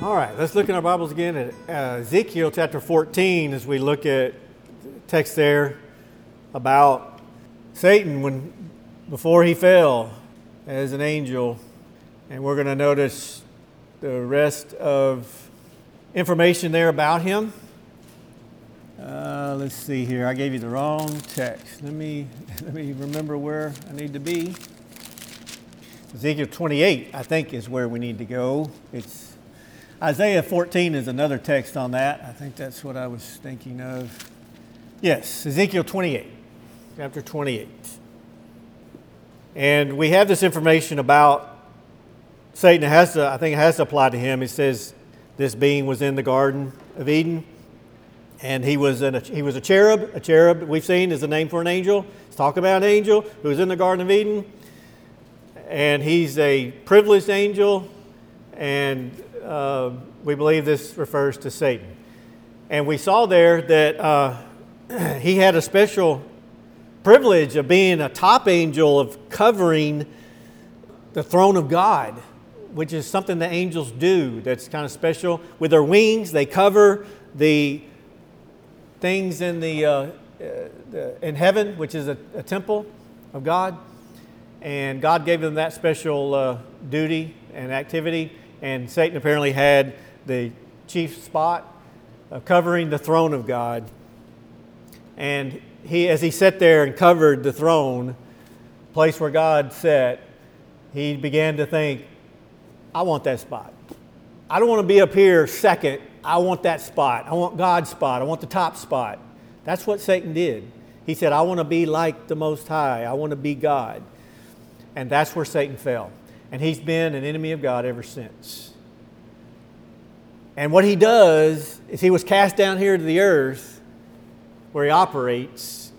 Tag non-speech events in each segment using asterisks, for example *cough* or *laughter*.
All right, let's look in our Bibles again at uh, Ezekiel chapter 14 as we look at text there about Satan when before he fell as an angel, and we're going to notice the rest of information there about him. Uh, let's see here. I gave you the wrong text. Let me *laughs* let me remember where I need to be. Ezekiel 28, I think, is where we need to go. It's Isaiah 14 is another text on that. I think that's what I was thinking of. Yes, Ezekiel 28, chapter 28. And we have this information about Satan. It has to, I think it has to apply to him. It says this being was in the Garden of Eden and he was, a, he was a cherub. A cherub, we've seen, is a name for an angel. Let's talk about an angel who was in the Garden of Eden. And he's a privileged angel, and uh, we believe this refers to Satan. And we saw there that uh, *clears throat* he had a special privilege of being a top angel, of covering the throne of God, which is something the angels do that's kind of special. With their wings, they cover the things in, the, uh, uh, in heaven, which is a, a, temple of God. And God gave them that special uh, duty and activity. And Satan apparently had the chief spot of covering the throne of God. And he, as he sat there and covered the throne, place where God sat, he began to think, I want that spot. I don't want to be up here second I want that spot. I want God's spot. I want the top spot. That's what Satan did. He said, I want to be like the Most High. I want to be God. And that's where Satan fell. And he's been an enemy of God ever since. And what he does is he was cast down here to the earth where he operates.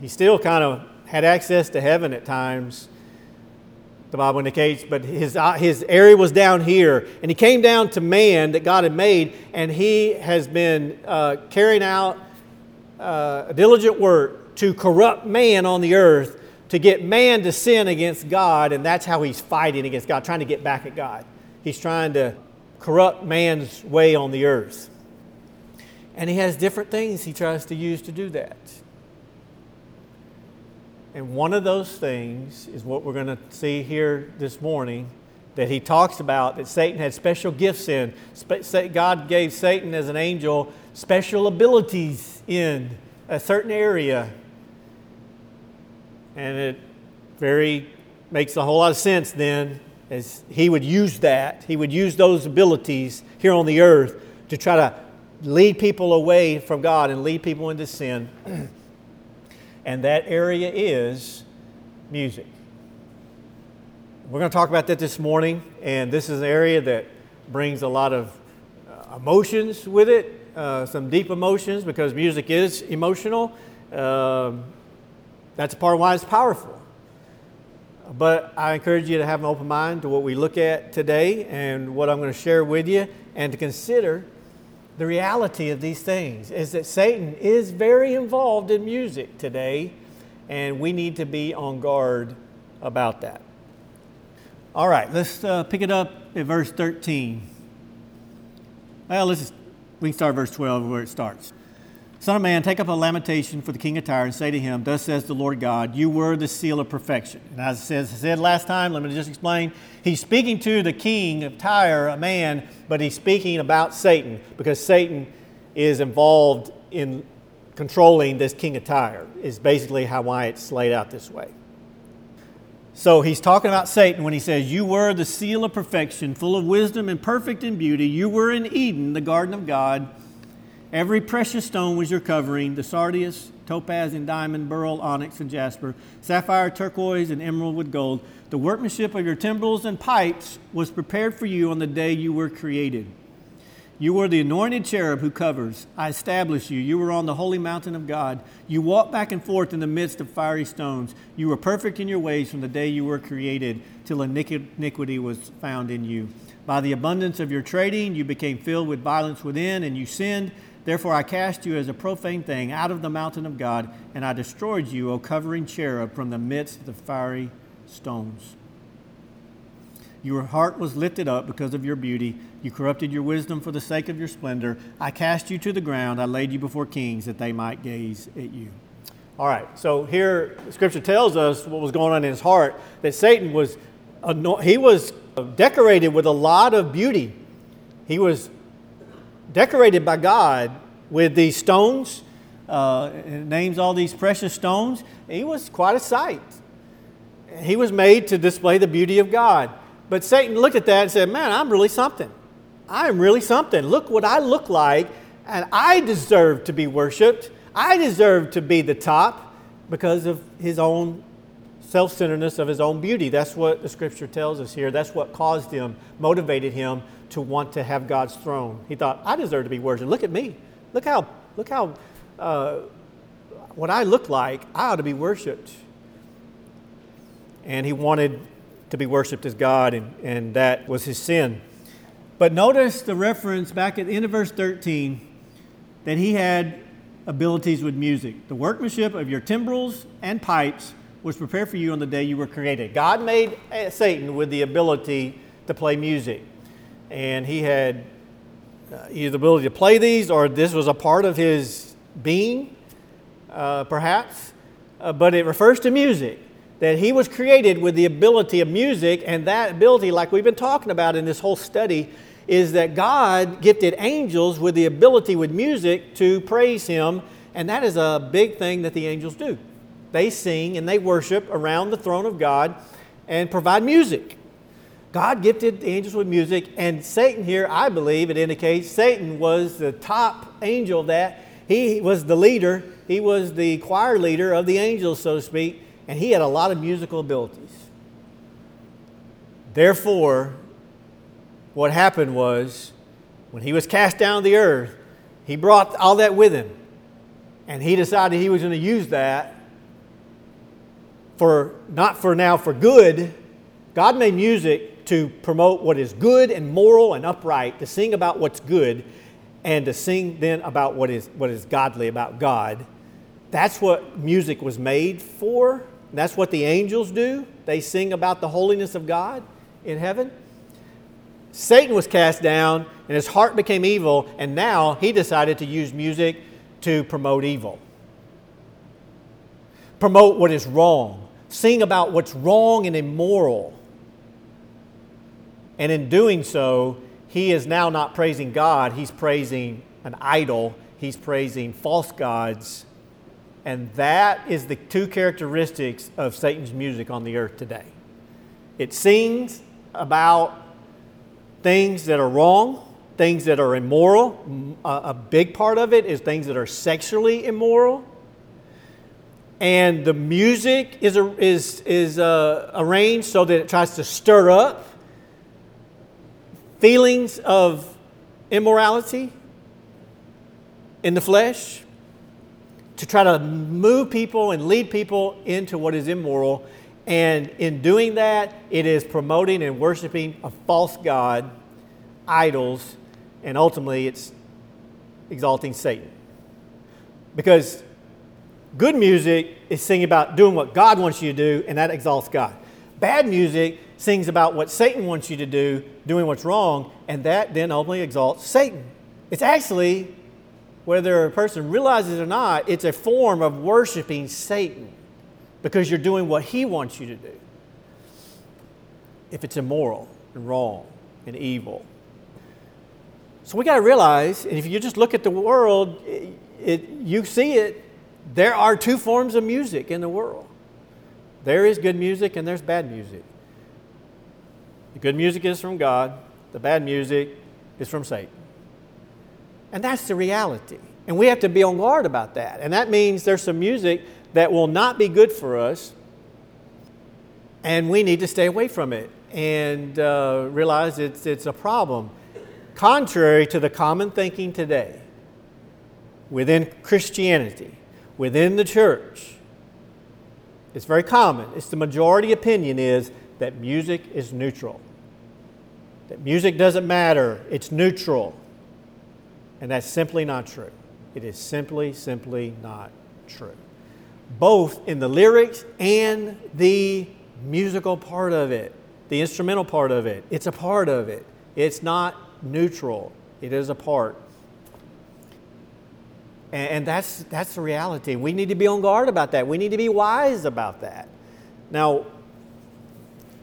He still kind of had access to heaven at times the Bible indicates, but his, uh, his area was down here. And he came down to man that God had made, and he has been uh, carrying out uh, a diligent work to corrupt man on the earth, to get man to sin against God, and that's how he's fighting against God, trying to get back at God. He's trying to corrupt man's way on the earth. And he has different things he tries to use to do that. And one of those things is what we're going to see here this morning that he talks about that Satan had special gifts in. God gave Satan as an angel special abilities in a certain area. And it very makes a whole lot of sense then as he would use that. He would use those abilities here on the earth to try to lead people away from God and lead people into sin. *clears throat* and that area is music. We're going to talk about that this morning, and this is an area that brings a lot of uh, emotions with it, uh, some deep emotions, because music is emotional. Um, that's part of why it's powerful. But I encourage you to have an open mind to what we look at today and what I'm going to share with you, and to consider the reality of these things is that Satan is very involved in music today, and we need to be on guard about that. All right, let's uh, pick it up at verse 13. Well, let's we can start verse 12 where it starts. Son of man, take up a lamentation for the king of Tyre and say to him, Thus says the Lord God, you were the seal of perfection. And as I said last time, let me just explain. He's speaking to the king of Tyre, a man, but he's speaking about Satan because Satan is involved in controlling this king of Tyre, is basically how why it's laid out this way. So he's talking about Satan when he says, You were the seal of perfection, full of wisdom and perfect in beauty. You were in Eden, the garden of God. Every precious stone was your covering the sardius, topaz, and diamond, beryl, onyx, and jasper, sapphire, turquoise, and emerald with gold. The workmanship of your timbrels and pipes was prepared for you on the day you were created. You were the anointed cherub who covers. I established you. You were on the holy mountain of God. You walked back and forth in the midst of fiery stones. You were perfect in your ways from the day you were created till iniquity was found in you. By the abundance of your trading, you became filled with violence within, and you sinned. Therefore, I cast you as a profane thing out of the mountain of God, and I destroyed you, O covering cherub, from the midst of the fiery stones. Your heart was lifted up because of your beauty. You corrupted your wisdom for the sake of your splendor. I cast you to the ground. I laid you before kings that they might gaze at you. All right, so here scripture tells us what was going on in his heart that Satan was, he was decorated with a lot of beauty. He was decorated by God with these stones. Uh, names all these precious stones. He was quite a sight. He was made to display the beauty of God. But Satan looked at that and said, Man, I'm really something. I am really something. Look what I look like, and I deserve to be worshiped. I deserve to be the top because of his own self centeredness of his own beauty. That's what the scripture tells us here. That's what caused him, motivated him to want to have God's throne. He thought, I deserve to be worshiped. Look at me. Look how, look how, uh, what I look like, I ought to be worshiped. And he wanted to be worshiped as God, and, and that was his sin. But notice the reference back at the end of verse 13 that he had abilities with music. The workmanship of your timbrels and pipes was prepared for you on the day you were created. God made uh, Satan with the ability to play music. And he had uh, either the ability to play these or this was a part of his being, uh, perhaps. Uh, but it refers to music. That he was created with the ability of music, and that ability, like we've been talking about in this whole study, is that God gifted angels with the ability with music to praise him, and that is a big thing that the angels do. They sing and they worship around the throne of God and provide music. God gifted the angels with music, and Satan here, I believe it indicates Satan was the top angel that he was the leader, he was the choir leader of the angels, so to speak, and he had a lot of musical abilities. Therefore, what happened was when he was cast down to the earth, he brought all that with him. And he decided he was going to use that for not for now for good. God made music to promote what is good and moral and upright, to sing about what's good, and to sing then about what is what is godly about God. That's what music was made for. That's what the angels do. They sing about the holiness of God in heaven. Satan was cast down and his heart became evil, and now he decided to use music to promote evil. Promote what is wrong. Sing about what's wrong and immoral. And in doing so, he is now not praising God, he's praising an idol, he's praising false gods. And that is the two characteristics of Satan's music on the earth today. It sings about things that are wrong, things that are immoral. A, big part of it is things that are sexually immoral. And the music is, is, is uh, arranged so that it tries to stir up feelings of immorality in the flesh, to try to move people and lead people into what is immoral and in doing that, it is promoting and worshiping a false God, idols, and ultimately it's exalting Satan. Because good music is singing about doing what God wants you to do, and that exalts God. Bad music sings about what Satan wants you to do, doing what's wrong, and that then ultimately exalts Satan. It's actually, whether a person realizes it or not, it's a form of worshiping Satan because you're doing what He wants you to do. If it's immoral and wrong and evil. So we got to realize, and if you just look at the world, it, it, you see it, there are two forms of music in the world. There is good music and there's bad music. The good music is from God, the bad music is from Satan. And that's the reality. And we have to be on guard about that. And that means there's some music that will not be good for us, and we need to stay away from it and uh, realize it's, it's a problem. Contrary to the common thinking today within Christianity, within the church, it's very common. It's the majority opinion is that music is neutral. That music doesn't matter, it's neutral. And that's simply not true. It is simply, simply not true both in the lyrics and the musical part of it. the instrumental part of it. It's a part of it. It's not neutral. It is a part. And, that's, that's the reality. We need to be on guard about that. We need to be wise about that. Now,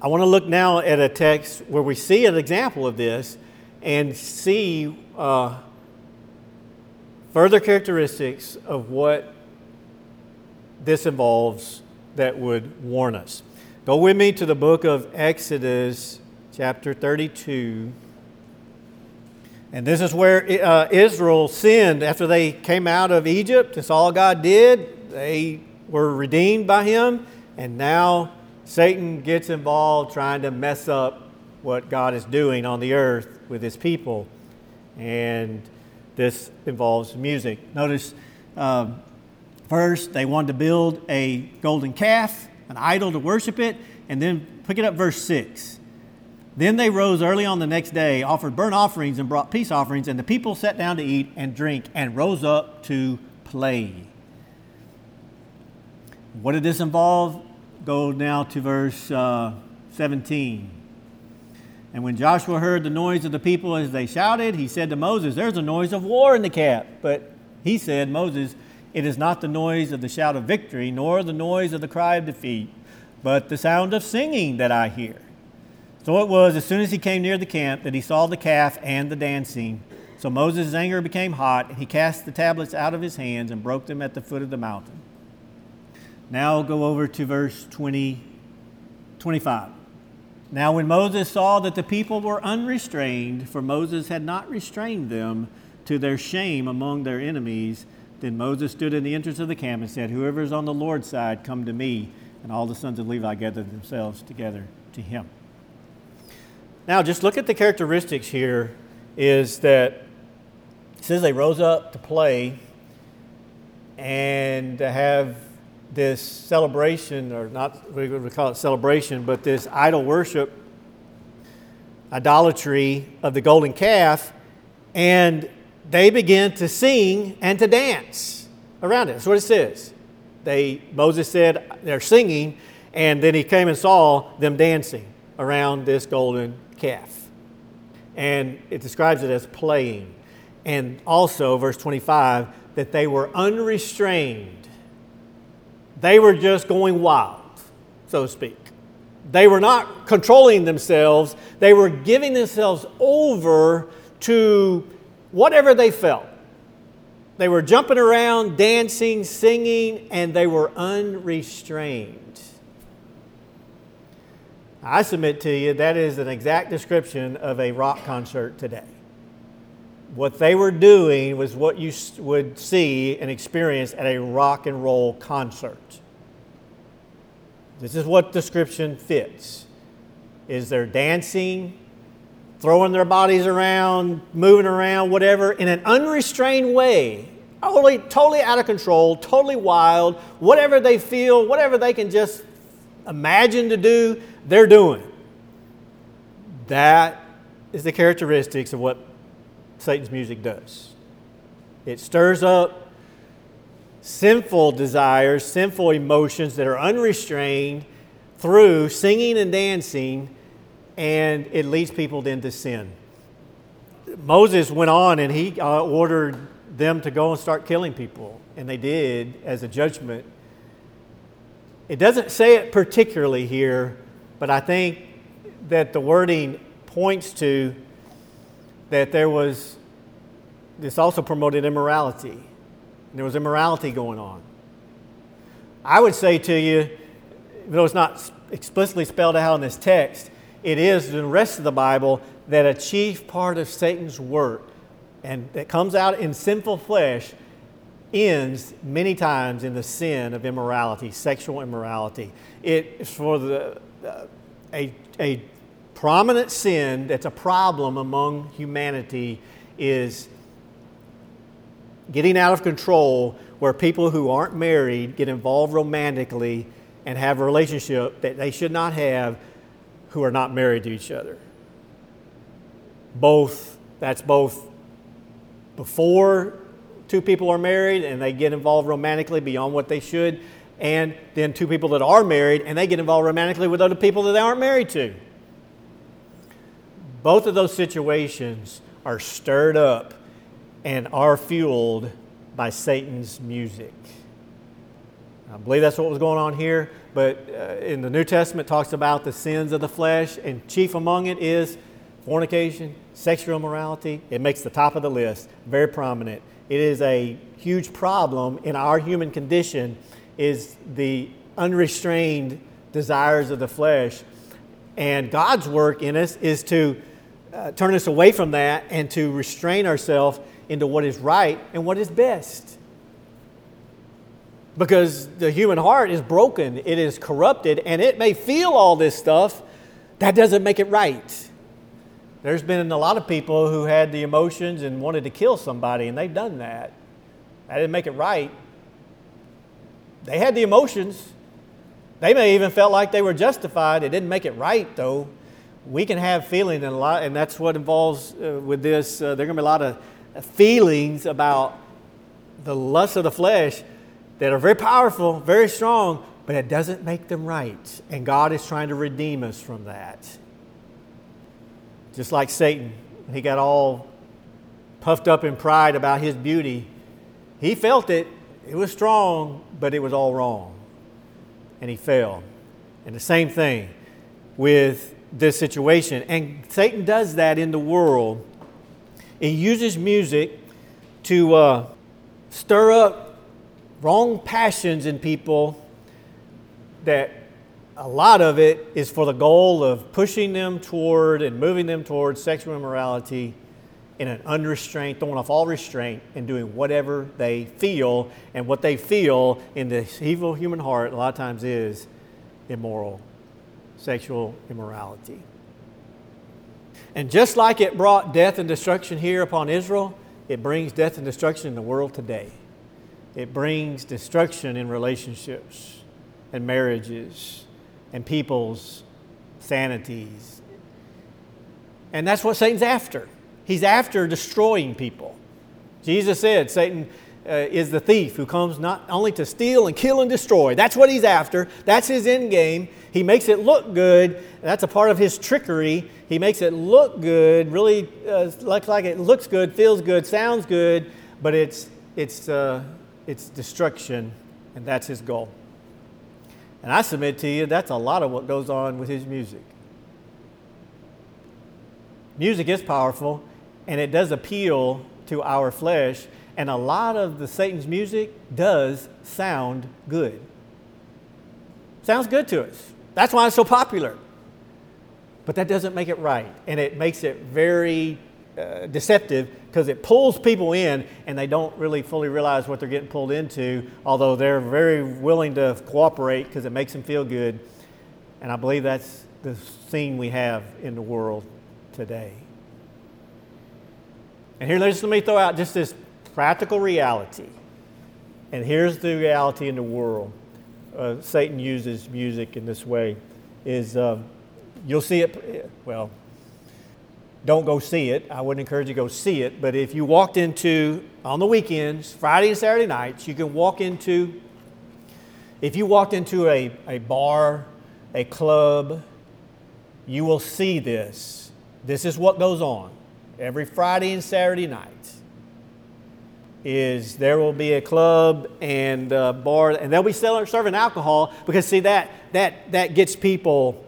I want to look now at a text where we see an example of this and see uh, further characteristics of what this involves that would warn us. Go with me to the book of Exodus, chapter 32. And this is where uh, Israel sinned after they came out of Egypt. That's all God did. They were redeemed by Him. And now Satan gets involved trying to mess up what God is doing on the earth with His people. And this involves music. Notice um, first, they wanted to build a golden calf, an idol to worship it. And then pick it up, verse 6. Then they rose early on the next day, offered burnt offerings, and brought peace offerings, and the people sat down to eat and drink and rose up to play. What did this involve? Go now to verse uh, 17. And when Joshua heard the noise of the people as they shouted, he said to Moses, There's a noise of war in the camp. But he said, Moses, it is not the noise of the shout of victory, nor the noise of the cry of defeat, but the sound of singing that I hear. So it was as soon as he came near the camp that he saw the calf and the dancing. So Moses' anger became hot, and he cast the tablets out of his hands and broke them at the foot of the mountain. Now go over to verse 20, 25. Now, when Moses saw that the people were unrestrained, for Moses had not restrained them to their shame among their enemies, then Moses stood in the entrance of the camp and said, Whoever is on the Lord's side, come to me. And all the sons of Levi gathered themselves together to him. Now, just look at the characteristics here is that it says they rose up to play and to have this celebration, or not, we would call it celebration, but this idol worship, idolatry of the golden calf, and they begin to sing and to dance around it. That's what it says. They, Moses said they're singing, and then he came and saw them dancing around this golden calf. And it describes it as playing. And also, verse 25, that they were unrestrained. They were just going wild, so to speak. They were not controlling themselves, they were giving themselves over to whatever they felt. They were jumping around, dancing, singing, and they were unrestrained. I submit to you that is an exact description of a rock concert today. What they were doing was what you would see and experience at a rock and roll concert. This is what description fits. Is they're dancing, throwing their bodies around, moving around, whatever, in an unrestrained way. Totally, totally out of control, totally wild, whatever they feel, whatever they can just imagine to do, they're doing. That is the characteristics of what Satan's music does. It stirs up sinful desires, sinful emotions that are unrestrained through singing and dancing, and it leads people then to sin. Moses went on and he uh, ordered them to go and start killing people, and they did as a judgment. It doesn't say it particularly here, but I think that the wording points to that there was, this also promoted immorality. There was immorality going on. I would say to you, though it's not explicitly spelled out in this text, it is in the rest of the Bible that a chief part of Satan's work and that comes out in sinful flesh ends many times in the sin of immorality, sexual immorality. It is for the uh, a, a prominent sin that's a problem among humanity is getting out of control where people who aren't married get involved romantically and have a relationship that they should not have who are not married to each other. Both, that's both before two people are married and they get involved romantically beyond what they should, and then two people that are married and they get involved romantically with other people that they aren't married to. Both of those situations are stirred up and are fueled by Satan's music. I believe that's what was going on here, but uh, in the New Testament talks about the sins of the flesh, and chief among it is fornication, sexual immorality. It makes the top of the list, very prominent. It is a huge problem in our human condition is the unrestrained desires of the flesh. And God's work in us is to uh, turn us away from that and to restrain ourselves into what is right and what is best. Because the human heart is broken, it is corrupted, and it may feel all this stuff. That doesn't make it right. There's been a lot of people who had the emotions and wanted to kill somebody, and they've done that. That didn't make it right. They had the emotions. They may even felt like they were justified. It didn't make it right, though. We can have feeling, and a lot, and that's what involves uh, with this. Uh, there are going to be a lot of feelings about the lust of the flesh that are very powerful, very strong, but it doesn't make them right. And God is trying to redeem us from that. Just like Satan, he got all puffed up in pride about his beauty. He felt it, it was strong, but it was all wrong. And he fell. And the same thing with this situation. And Satan does that in the world He uses music to uh, stir up wrong passions in people that a lot of it is for the goal of pushing them toward and moving them towards sexual immorality in an unrestrained, throwing off all restraint and doing whatever they feel. And what they feel in the evil human heart a lot of times is immoral, sexual immorality. And just like it brought death and destruction here upon Israel, it brings death and destruction in the world today. It brings destruction in relationships and marriages and people's sanities. And that's what Satan's after. He's after destroying people. Jesus said, Satan uh, is the thief who comes not only to steal and kill and destroy. That's what he's after. That's his end game. He makes it look good. That's a part of his trickery. He makes it look good, really uh, looks like it looks good, feels good, sounds good, but it's, it's, uh, it's destruction, and that's his goal. And I submit to you, that's a lot of what goes on with his music. Music is powerful, and it does appeal to our flesh and a lot of the Satan's music does sound good. Sounds good to us. That's why it's so popular. But that doesn't make it right. And it makes it very uh, deceptive because it pulls people in and they don't really fully realize what they're getting pulled into, although they're very willing to cooperate because it makes them feel good. And I believe that's the scene we have in the world today. And here, let me throw out just this practical reality. And here's the reality in the world. Uh, Satan uses music in this way. Is um, you'll see it. Well, don't go see it. I wouldn't encourage you to go see it. But if you walked into on the weekends, Friday and Saturday nights, you can walk into. If you walked into a, a bar, a club, you will see this. This is what goes on every Friday and Saturday night is there will be a club and a bar, and they'll be selling, serving alcohol because see that that that gets people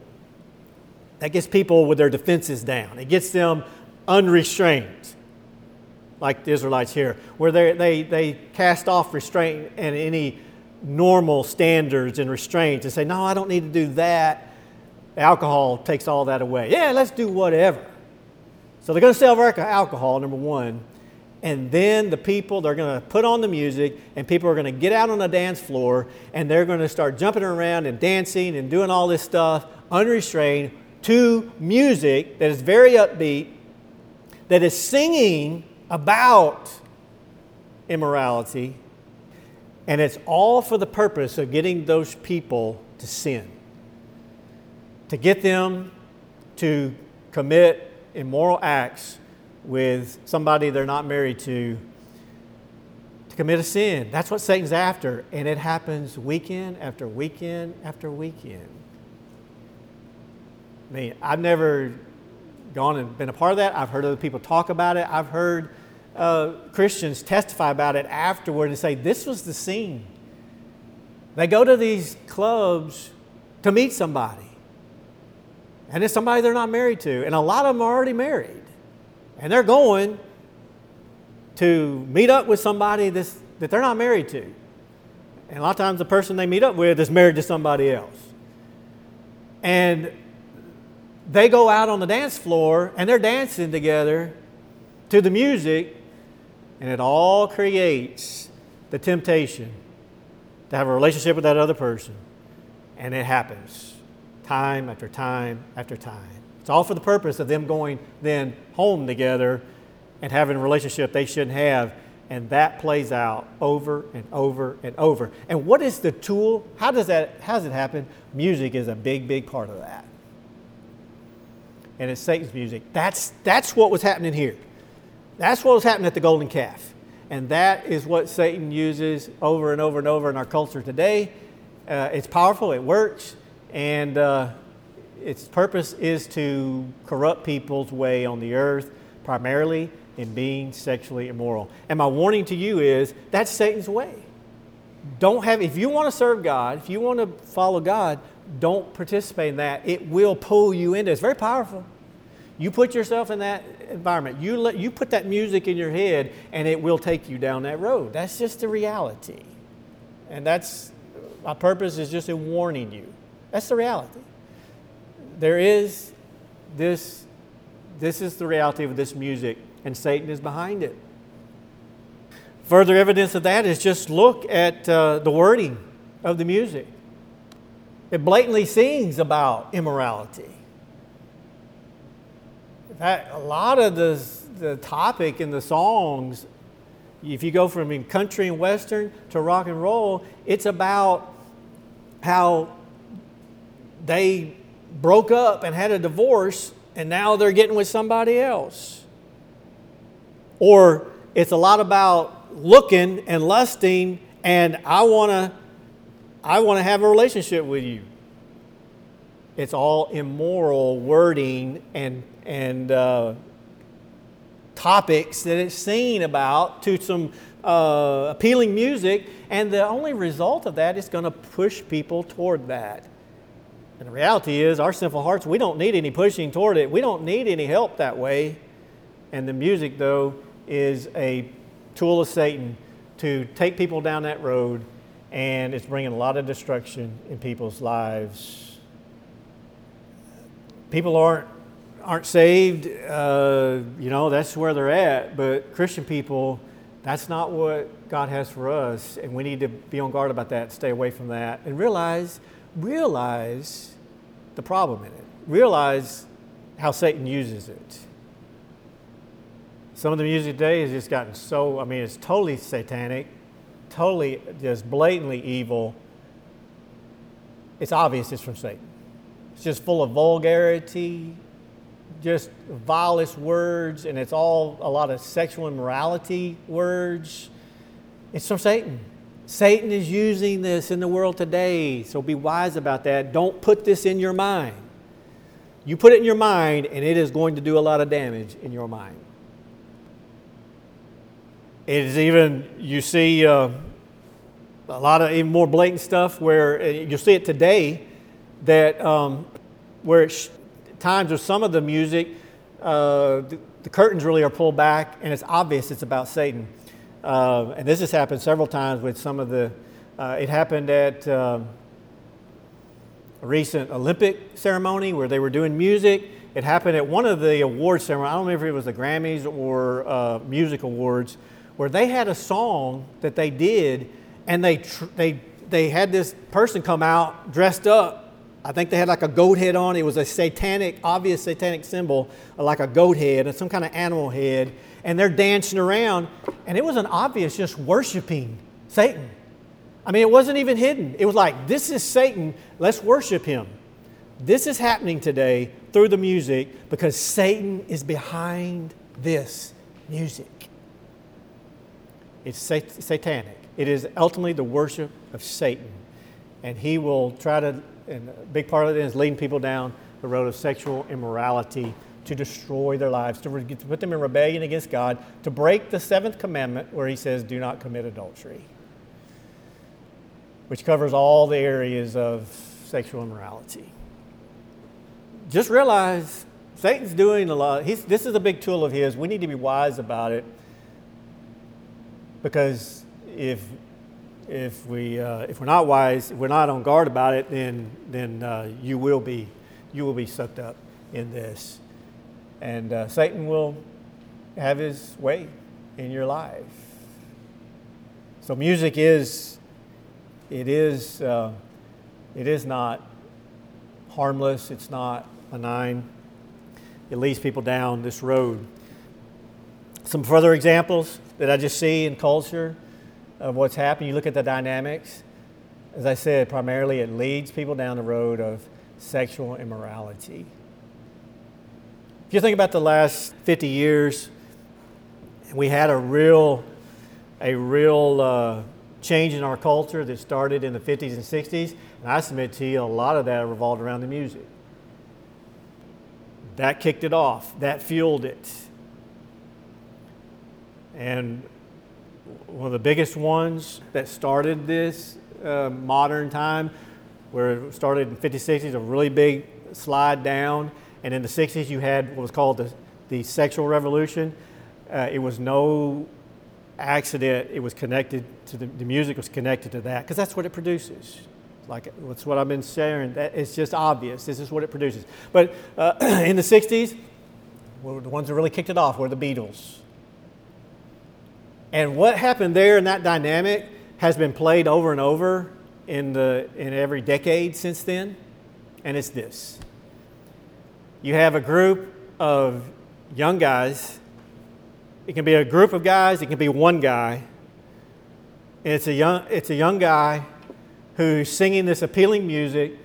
that gets people with their defenses down. It gets them unrestrained, like the Israelites here, where they they they cast off restraint and any normal standards and restraints and say, no, I don't need to do that. Alcohol takes all that away. Yeah, let's do whatever. So they're going to sell alcohol, number one. And then the people, they're going to put on the music, and people are going to get out on the dance floor, and they're going to start jumping around and dancing and doing all this stuff unrestrained to music that is very upbeat, that is singing about immorality, and it's all for the purpose of getting those people to sin, to get them to commit immoral acts with somebody they're not married to to commit a sin. That's what Satan's after, and it happens weekend after weekend after weekend. I mean, I've never gone and been a part of that. I've heard other people talk about it. I've heard uh, Christians testify about it afterward and say, This was the scene. They go to these clubs to meet somebody. And it's somebody they're not married to. And a lot of them are already married. And they're going to meet up with somebody that's, that they're not married to. And a lot of times the person they meet up with is married to somebody else. And they go out on the dance floor and they're dancing together to the music, and it all creates the temptation to have a relationship with that other person. And it happens time after time after time. It's all for the purpose of them going then home together and having a relationship they shouldn't have. And that plays out over and over and over. And what is the tool? How does that how does it happen? Music is a big, big part of that. And it's Satan's music. That's that's what was happening here. That's what was happening at the golden calf. And that is what Satan uses over and over and over in our culture today. Uh, it's powerful, it works, and uh, its purpose is to corrupt people's way on the earth, primarily in being sexually immoral. And my warning to you is that's Satan's way. Don't have, if you want to serve God, if you want to follow God, don't participate in that. It will pull you into it. It's very powerful. You put yourself in that environment. You, let, you put that music in your head, and it will take you down that road. That's just the reality. And that's my purpose is just in warning you. That's the reality. There is this, this is the reality of this music, and Satan is behind it. Further evidence of that is just look at uh, the wording of the music. It blatantly sings about immorality that, a lot of the, the topic in the songs, if you go from country and western to rock and roll, it's about how they broke up and had a divorce and now they're getting with somebody else. Or it's a lot about looking and lusting and I want to I want to have a relationship with you. It's all immoral wording and and uh, topics that it's seen about to some uh, appealing music, and the only result of that is going to push people toward that. And the reality is, our sinful hearts, we don't need any pushing toward it. We don't need any help that way. And the music, though, is a tool of Satan to take people down that road, and it's bringing a lot of destruction in people's lives. People aren't aren't saved, uh, you know, that's where they're at. But Christian people, that's not what God has for us. And we need to be on guard about that, stay away from that, and realize, realize the problem in it. Realize how Satan uses it. Some of the music today has just gotten so, I mean, it's totally satanic, totally just blatantly evil. It's obvious it's from Satan. It's just full of vulgarity, just vilest words, and it's all a lot of sexual immorality words. It's from Satan. Satan is using this in the world today, so be wise about that. Don't put this in your mind. You put it in your mind, and it is going to do a lot of damage in your mind. It is even, you see uh, a lot of even more blatant stuff where uh, you'll see it today that um, where it's times with some of the music, uh, the, the, curtains really are pulled back, and it's obvious it's about Satan. Uh, and this has happened several times with some of the. Uh, it happened at um, a recent Olympic ceremony where they were doing music. It happened at one of the award ceremonies. I don't remember if it was the Grammys or uh, music awards, where they had a song that they did, and they tr- they they had this person come out dressed up I think they had like a goat head on. It was a satanic, obvious satanic symbol, like a goat head and some kind of animal head. And they're dancing around, and it was an obvious just worshiping Satan. I mean, it wasn't even hidden. It was like, this is Satan, let's worship him. This is happening today through the music because Satan is behind this music. It's sat- satanic. It is ultimately the worship of Satan. And he will try to and a big part of it is leading people down the road of sexual immorality to destroy their lives, to, re- to put them in rebellion against God, to break the seventh commandment where he says, do not commit adultery, which covers all the areas of sexual immorality. Just realize Satan's doing a lot. He's, this is a big tool of his. We need to be wise about it because if if we uh, if we're not wise, if we're not on guard about it, then then uh, you will be you will be sucked up in this, and uh, Satan will have his way in your life. So music is it is uh, it is not harmless. It's not benign. It leads people down this road. Some further examples that I just see in culture of what's happening. You look at the dynamics. As I said, primarily it leads people down the road of sexual immorality. If you think about the last 50 years, we had a real, a real uh, change in our culture that started in the 50s and 60s. And I submit to you, a lot of that revolved around the music. That kicked it off, that fueled it. And one of the biggest ones that started this uh, modern time, where it started in 50s, 60s, a really big slide down. And in the 60s, you had what was called the, the sexual revolution. Uh, it was no accident, it was connected to the, the music was connected to that, because that's what it produces. Like that's what I've been sharing. That it's just obvious. This is what it produces. But uh, *clears throat* in the '60s, well, the ones that really kicked it off were the Beatles. And what happened there in that dynamic has been played over and over in, the, in every decade since then. And it's this you have a group of young guys. It can be a group of guys, it can be one guy. And it's a young, it's a young guy who's singing this appealing music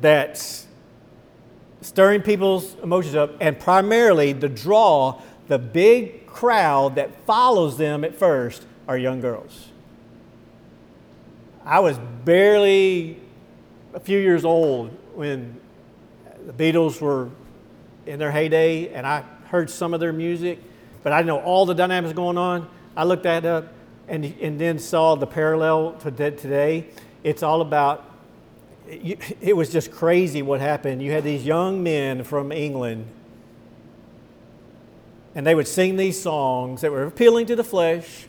that's stirring people's emotions up, and primarily the draw, the big crowd that follows them at first are young girls. I was barely a few years old when the Beatles were in their heyday, and I heard some of their music, but I didn't know all the dynamics going on. I looked that up and, and then saw the parallel to today. It's all about, *laughs* it was just crazy what happened. You had these young men from England and they would sing these songs that were appealing to the flesh.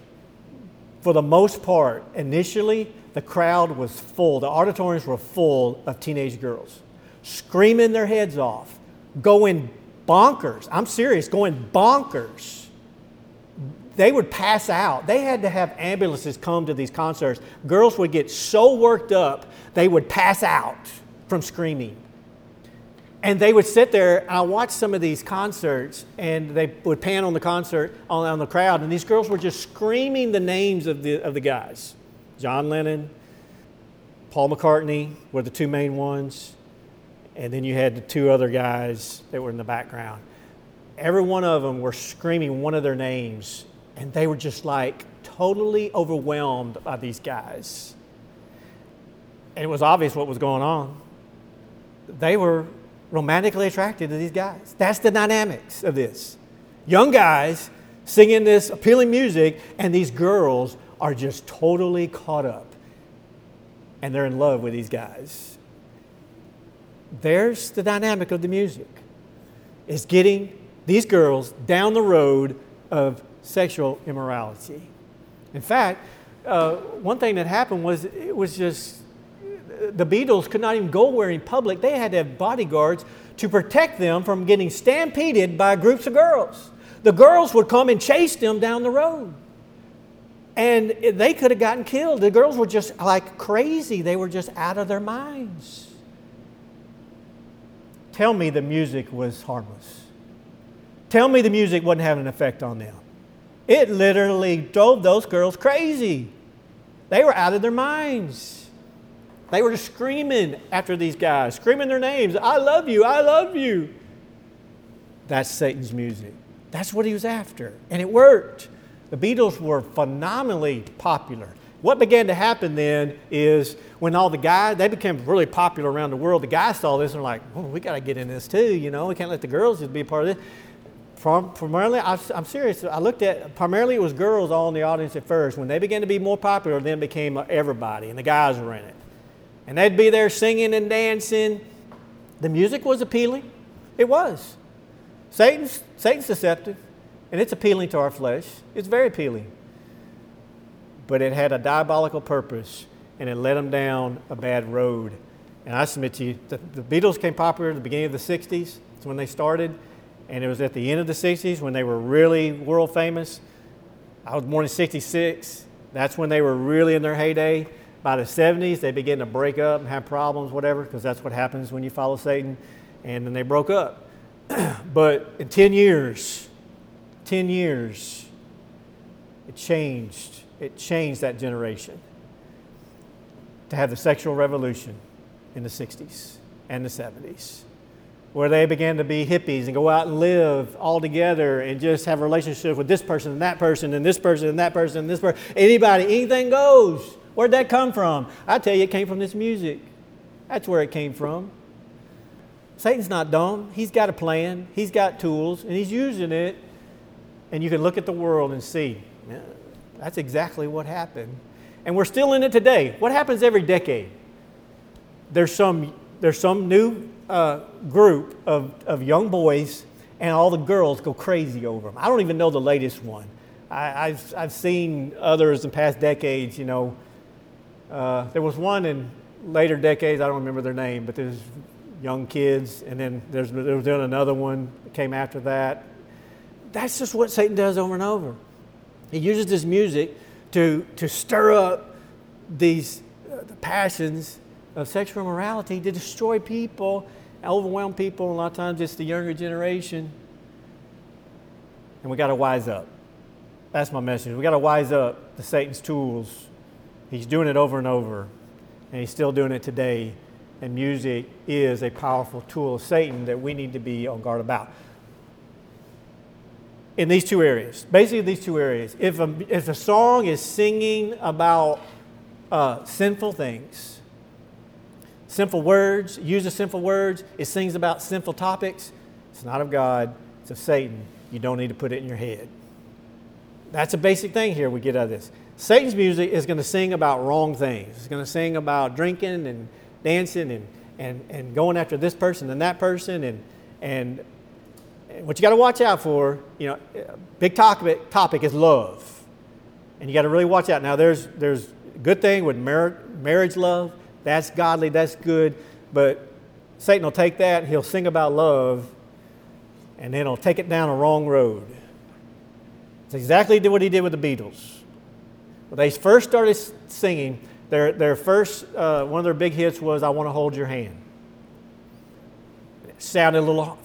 For the most part, initially, the crowd was full. The auditoriums were full of teenage girls screaming their heads off, going bonkers. I'm serious, going bonkers. They would pass out. They had to have ambulances come to these concerts. Girls would get so worked up, they would pass out from screaming. And they would sit there. I watched some of these concerts, and they would pan on the concert, on, on the crowd, and these girls were just screaming the names of the, of the guys John Lennon, Paul McCartney were the two main ones, and then you had the two other guys that were in the background. Every one of them were screaming one of their names, and they were just like totally overwhelmed by these guys. And it was obvious what was going on. They were romantically attracted to these guys. That's the dynamics of this. Young guys singing this appealing music, and these girls are just totally caught up. And they're in love with these guys. There's the dynamic of the music. It's getting these girls down the road of sexual immorality. In fact, uh, one thing that happened was it was just the Beatles could not even go where in public. They had to have bodyguards to protect them from getting stampeded by groups of girls. The girls would come and chase them down the road. And they could have gotten killed. The girls were just like crazy. They were just out of their minds. Tell me the music was harmless. Tell me the music wasn't having an effect on them. It literally drove those girls crazy. They were out of their minds. They were just screaming after these guys, screaming their names I love you, I love you. That's Satan's music. That's what he was after. And it worked. The Beatles were phenomenally popular. What began to happen then is when all the guys, they became really popular around the world, the guys saw this and were like, oh, we got to get in this too, you know, we can't let the girls just be a part of this. primarily, I'm serious, I looked at, primarily it was girls all in the audience at first. When they began to be more popular, then became uh, everybody, and the guys were in it. And they'd be there singing and dancing. The music was appealing. It was. Satan's, Satan's deceptive, and it's appealing to our flesh. It's very appealing but it had a diabolical purpose and it led them down a bad road. And I submit to you, the, the Beatles came popular at the beginning of the 60s. That's when they started. And it was at the end of the 60s when they were really world famous. I was born in 66. That's when they were really in their heyday. By the 70s, they began to break up and have problems, whatever, because that's what happens when you follow Satan. And then they broke up. *clears throat* but in 10 years, 10 years, it changed it changed that generation to have the sexual revolution in the 60s and the 70s, where they began to be hippies and go out and live all together and just have a relationship with this person and that person and this person and that person and this person. Anybody, anything goes. Where'd that come from? I tell you, it came from this music. That's where it came from. Satan's not dumb. He's got a plan, he's got tools, and he's using it. And you can look at the world and see that's exactly what happened. And we're still in it today. What happens every decade? There's some, there's some new uh, group of, of young boys, and all the girls go crazy over them. I don't even know the latest one. I, have I've seen others in past decades, you know. Uh, there was one in later decades, I don't remember their name, but there's young kids, and then there's, there was another one that came after that. That's just what Satan does over and over. He uses this music to, to stir up these uh, the passions of sexual immorality to destroy people, overwhelm people. A lot of times it's the younger generation. And we got to wise up. That's my message. We got to wise up to Satan's tools. He's doing it over and over, and he's still doing it today. And music is a powerful tool of Satan that we need to be on guard about in these two areas. Basically, these two areas. If a, if a song is singing about uh, sinful things, sinful words, uses sinful words, it sings about sinful topics, it's not of God, it's of Satan. You don't need to put it in your head. That's a basic thing here we get out of this. Satan's music is going to sing about wrong things. It's going to sing about drinking and dancing and, and, and going after this person and that person and, and what you got to watch out for, you know, big topic, topic is love. And you got to really watch out. Now, there's, there's a good thing with mar- marriage love. That's godly, that's good. But Satan will take that he'll sing about love and then he'll take it down a wrong road. It's exactly what he did with the Beatles. When they first started singing, their, their first, uh, one of their big hits was I Want to Hold Your Hand sounded a little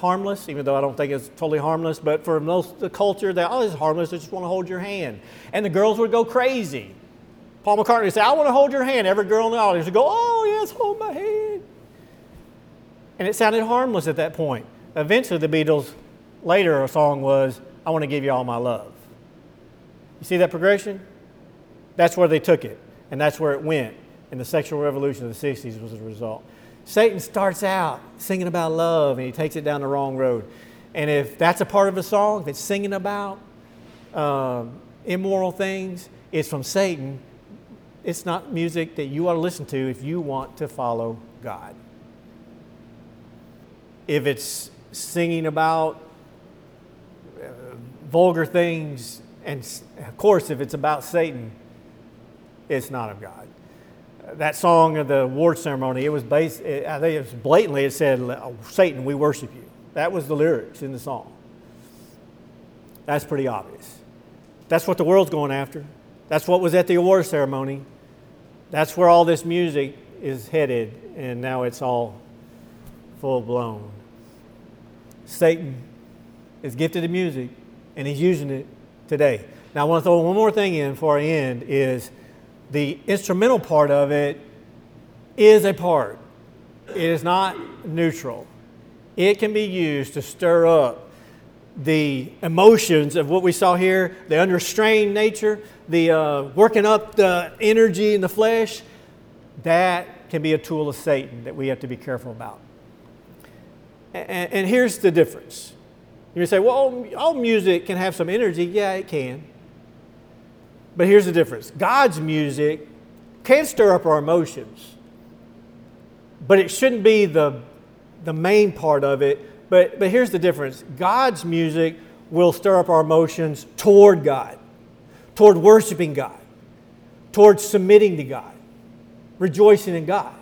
harmless, even though I don't think it's totally harmless. But for most of the culture, they oh, is harmless. I just want to hold your hand, and the girls would go crazy. Paul McCartney would say, "I want to hold your hand." Every girl in the audience would go, "Oh yes, hold my hand," and it sounded harmless at that point. Eventually, the Beatles' later song was, "I want to give you all my love." You see that progression? That's where they took it, and that's where it went. And the sexual revolution of the '60s was the result. Satan starts out singing about love and he takes it down the wrong road. And if that's a part of a song that's singing about um, immoral things, it's from Satan. It's not music that you ought to listen to if you want to follow God. If it's singing about uh, vulgar things, and of course, if it's about Satan, it's not of God that song of the award ceremony, it was based, I think it was blatantly, it said, oh, Satan, we worship you. That was the lyrics in the song. That's pretty obvious. That's what the world's going after. That's what was at the award ceremony. That's where all this music is headed, and now it's all full blown. Satan is gifted in music, and he's using it today. Now, I want to throw one more thing in before I end is the instrumental part of it is a part. It is not neutral. It can be used to stir up the emotions of what we saw here, the unrestrained nature, the uh, working up the energy in the flesh, that can be a tool of Satan that we have to be careful about. And, and here's the difference. You say, well, all music can have some energy. Yeah, it can. But here's the difference God's music can stir up our emotions, but it shouldn't be the, the main part of it but, but here's the difference God's music will stir up our emotions toward God, toward worshiping God, toward submitting to God, rejoicing in God.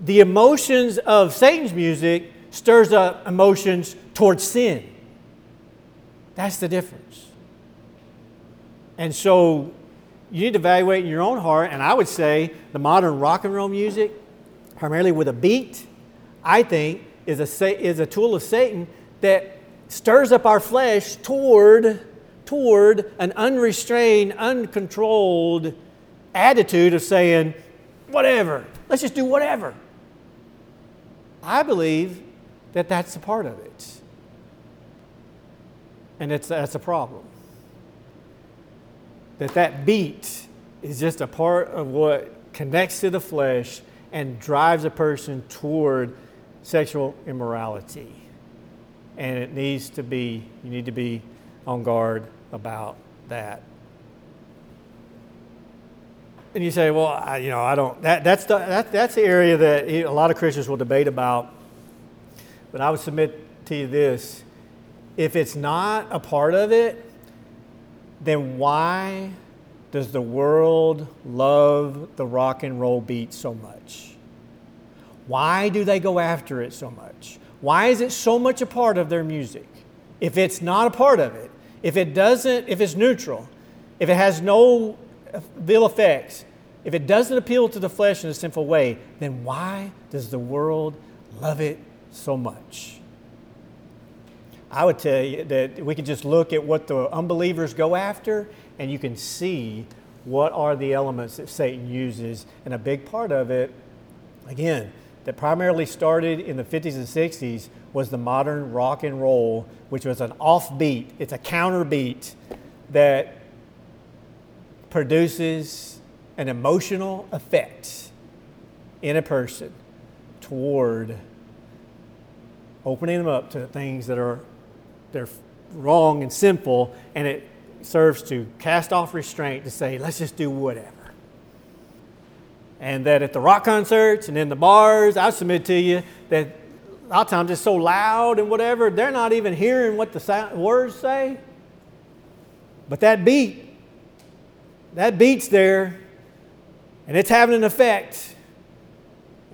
The emotions of Satan's music stirs up emotions towards sin. That's the difference. And so you need to evaluate in your own heart, and I would say the modern rock and roll music, primarily with a beat, I think is a, is a tool of Satan that stirs up our flesh toward, toward an unrestrained, uncontrolled attitude of saying, whatever, let's just do whatever. I believe that that's a part of it. And it's, that's a problem. That that beat is just a part of what connects to the flesh and drives a person toward sexual immorality. And it needs to be, you need to be on guard about that. And you say, well, I, you know, I don't, that, that's, the, that, that's the area that a lot of Christians will debate about. But I would submit to you this if it's not a part of it, then why does the world love the rock and roll beat so much? Why do they go after it so much? Why is it so much a part of their music? If it's not a part of it, if it doesn't, if it's neutral, if it has no ill effects, if it doesn't appeal to the flesh in a sinful way, then why does the world love it so much? I would tell you that we can just look at what the unbelievers go after, and you can see what are the elements that Satan uses. And a big part of it, again, that primarily started in the 50s and 60s was the modern rock and roll, which was an offbeat, it's a counter beat that produces an emotional effect in a person toward opening them up to things that are they're wrong and sinful and it serves to cast off restraint to say let's just do whatever and that at the rock concerts and in the bars, I submit to you that a lot of times it's so loud and whatever, they're not even hearing what the words say. But that beat, that beat's there, and it's having an effect.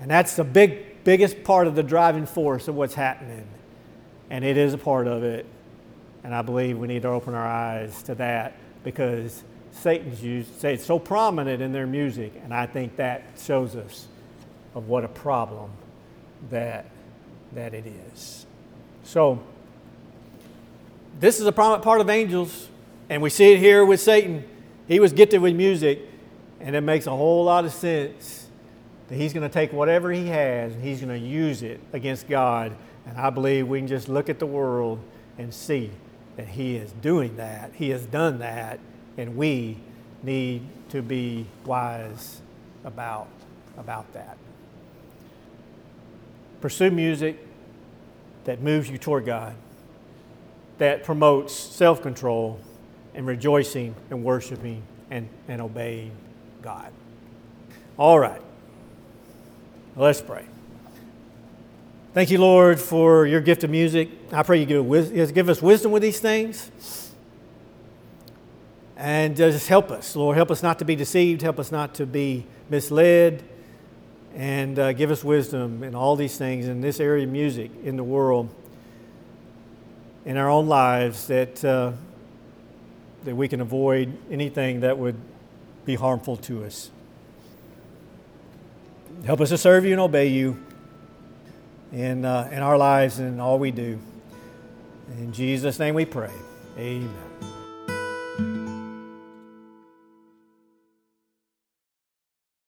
And that's the big, biggest part of the driving force of what's happening. And it is a part of it. And I believe we need to open our eyes to that because Satan's used, say it's so prominent in their music, and I think that shows us of what a problem that, that it is. So, this is a prominent part of angels, and we see it here with Satan. He was gifted with music, and it makes a whole lot of sense that he's going to take whatever he has and he's going to use it against God. And I believe we can just look at the world and see that he is doing that. He has done that and we need to be wise about, about that. Pursue music that moves you toward God, that promotes self control and rejoicing and worshiping and, and obeying God. All right. Let's pray. Thank you, Lord, for your gift of music. I pray you give, give us wisdom with these things. And just help us, Lord. Help us not to be deceived. Help us not to be misled. And uh, give us wisdom in all these things in this area of music in the world, in our own lives, that, uh, that we can avoid anything that would be harmful to us. Help us to serve you and obey you in, uh, in our lives and in all we do. In Jesus' name we pray. Amen.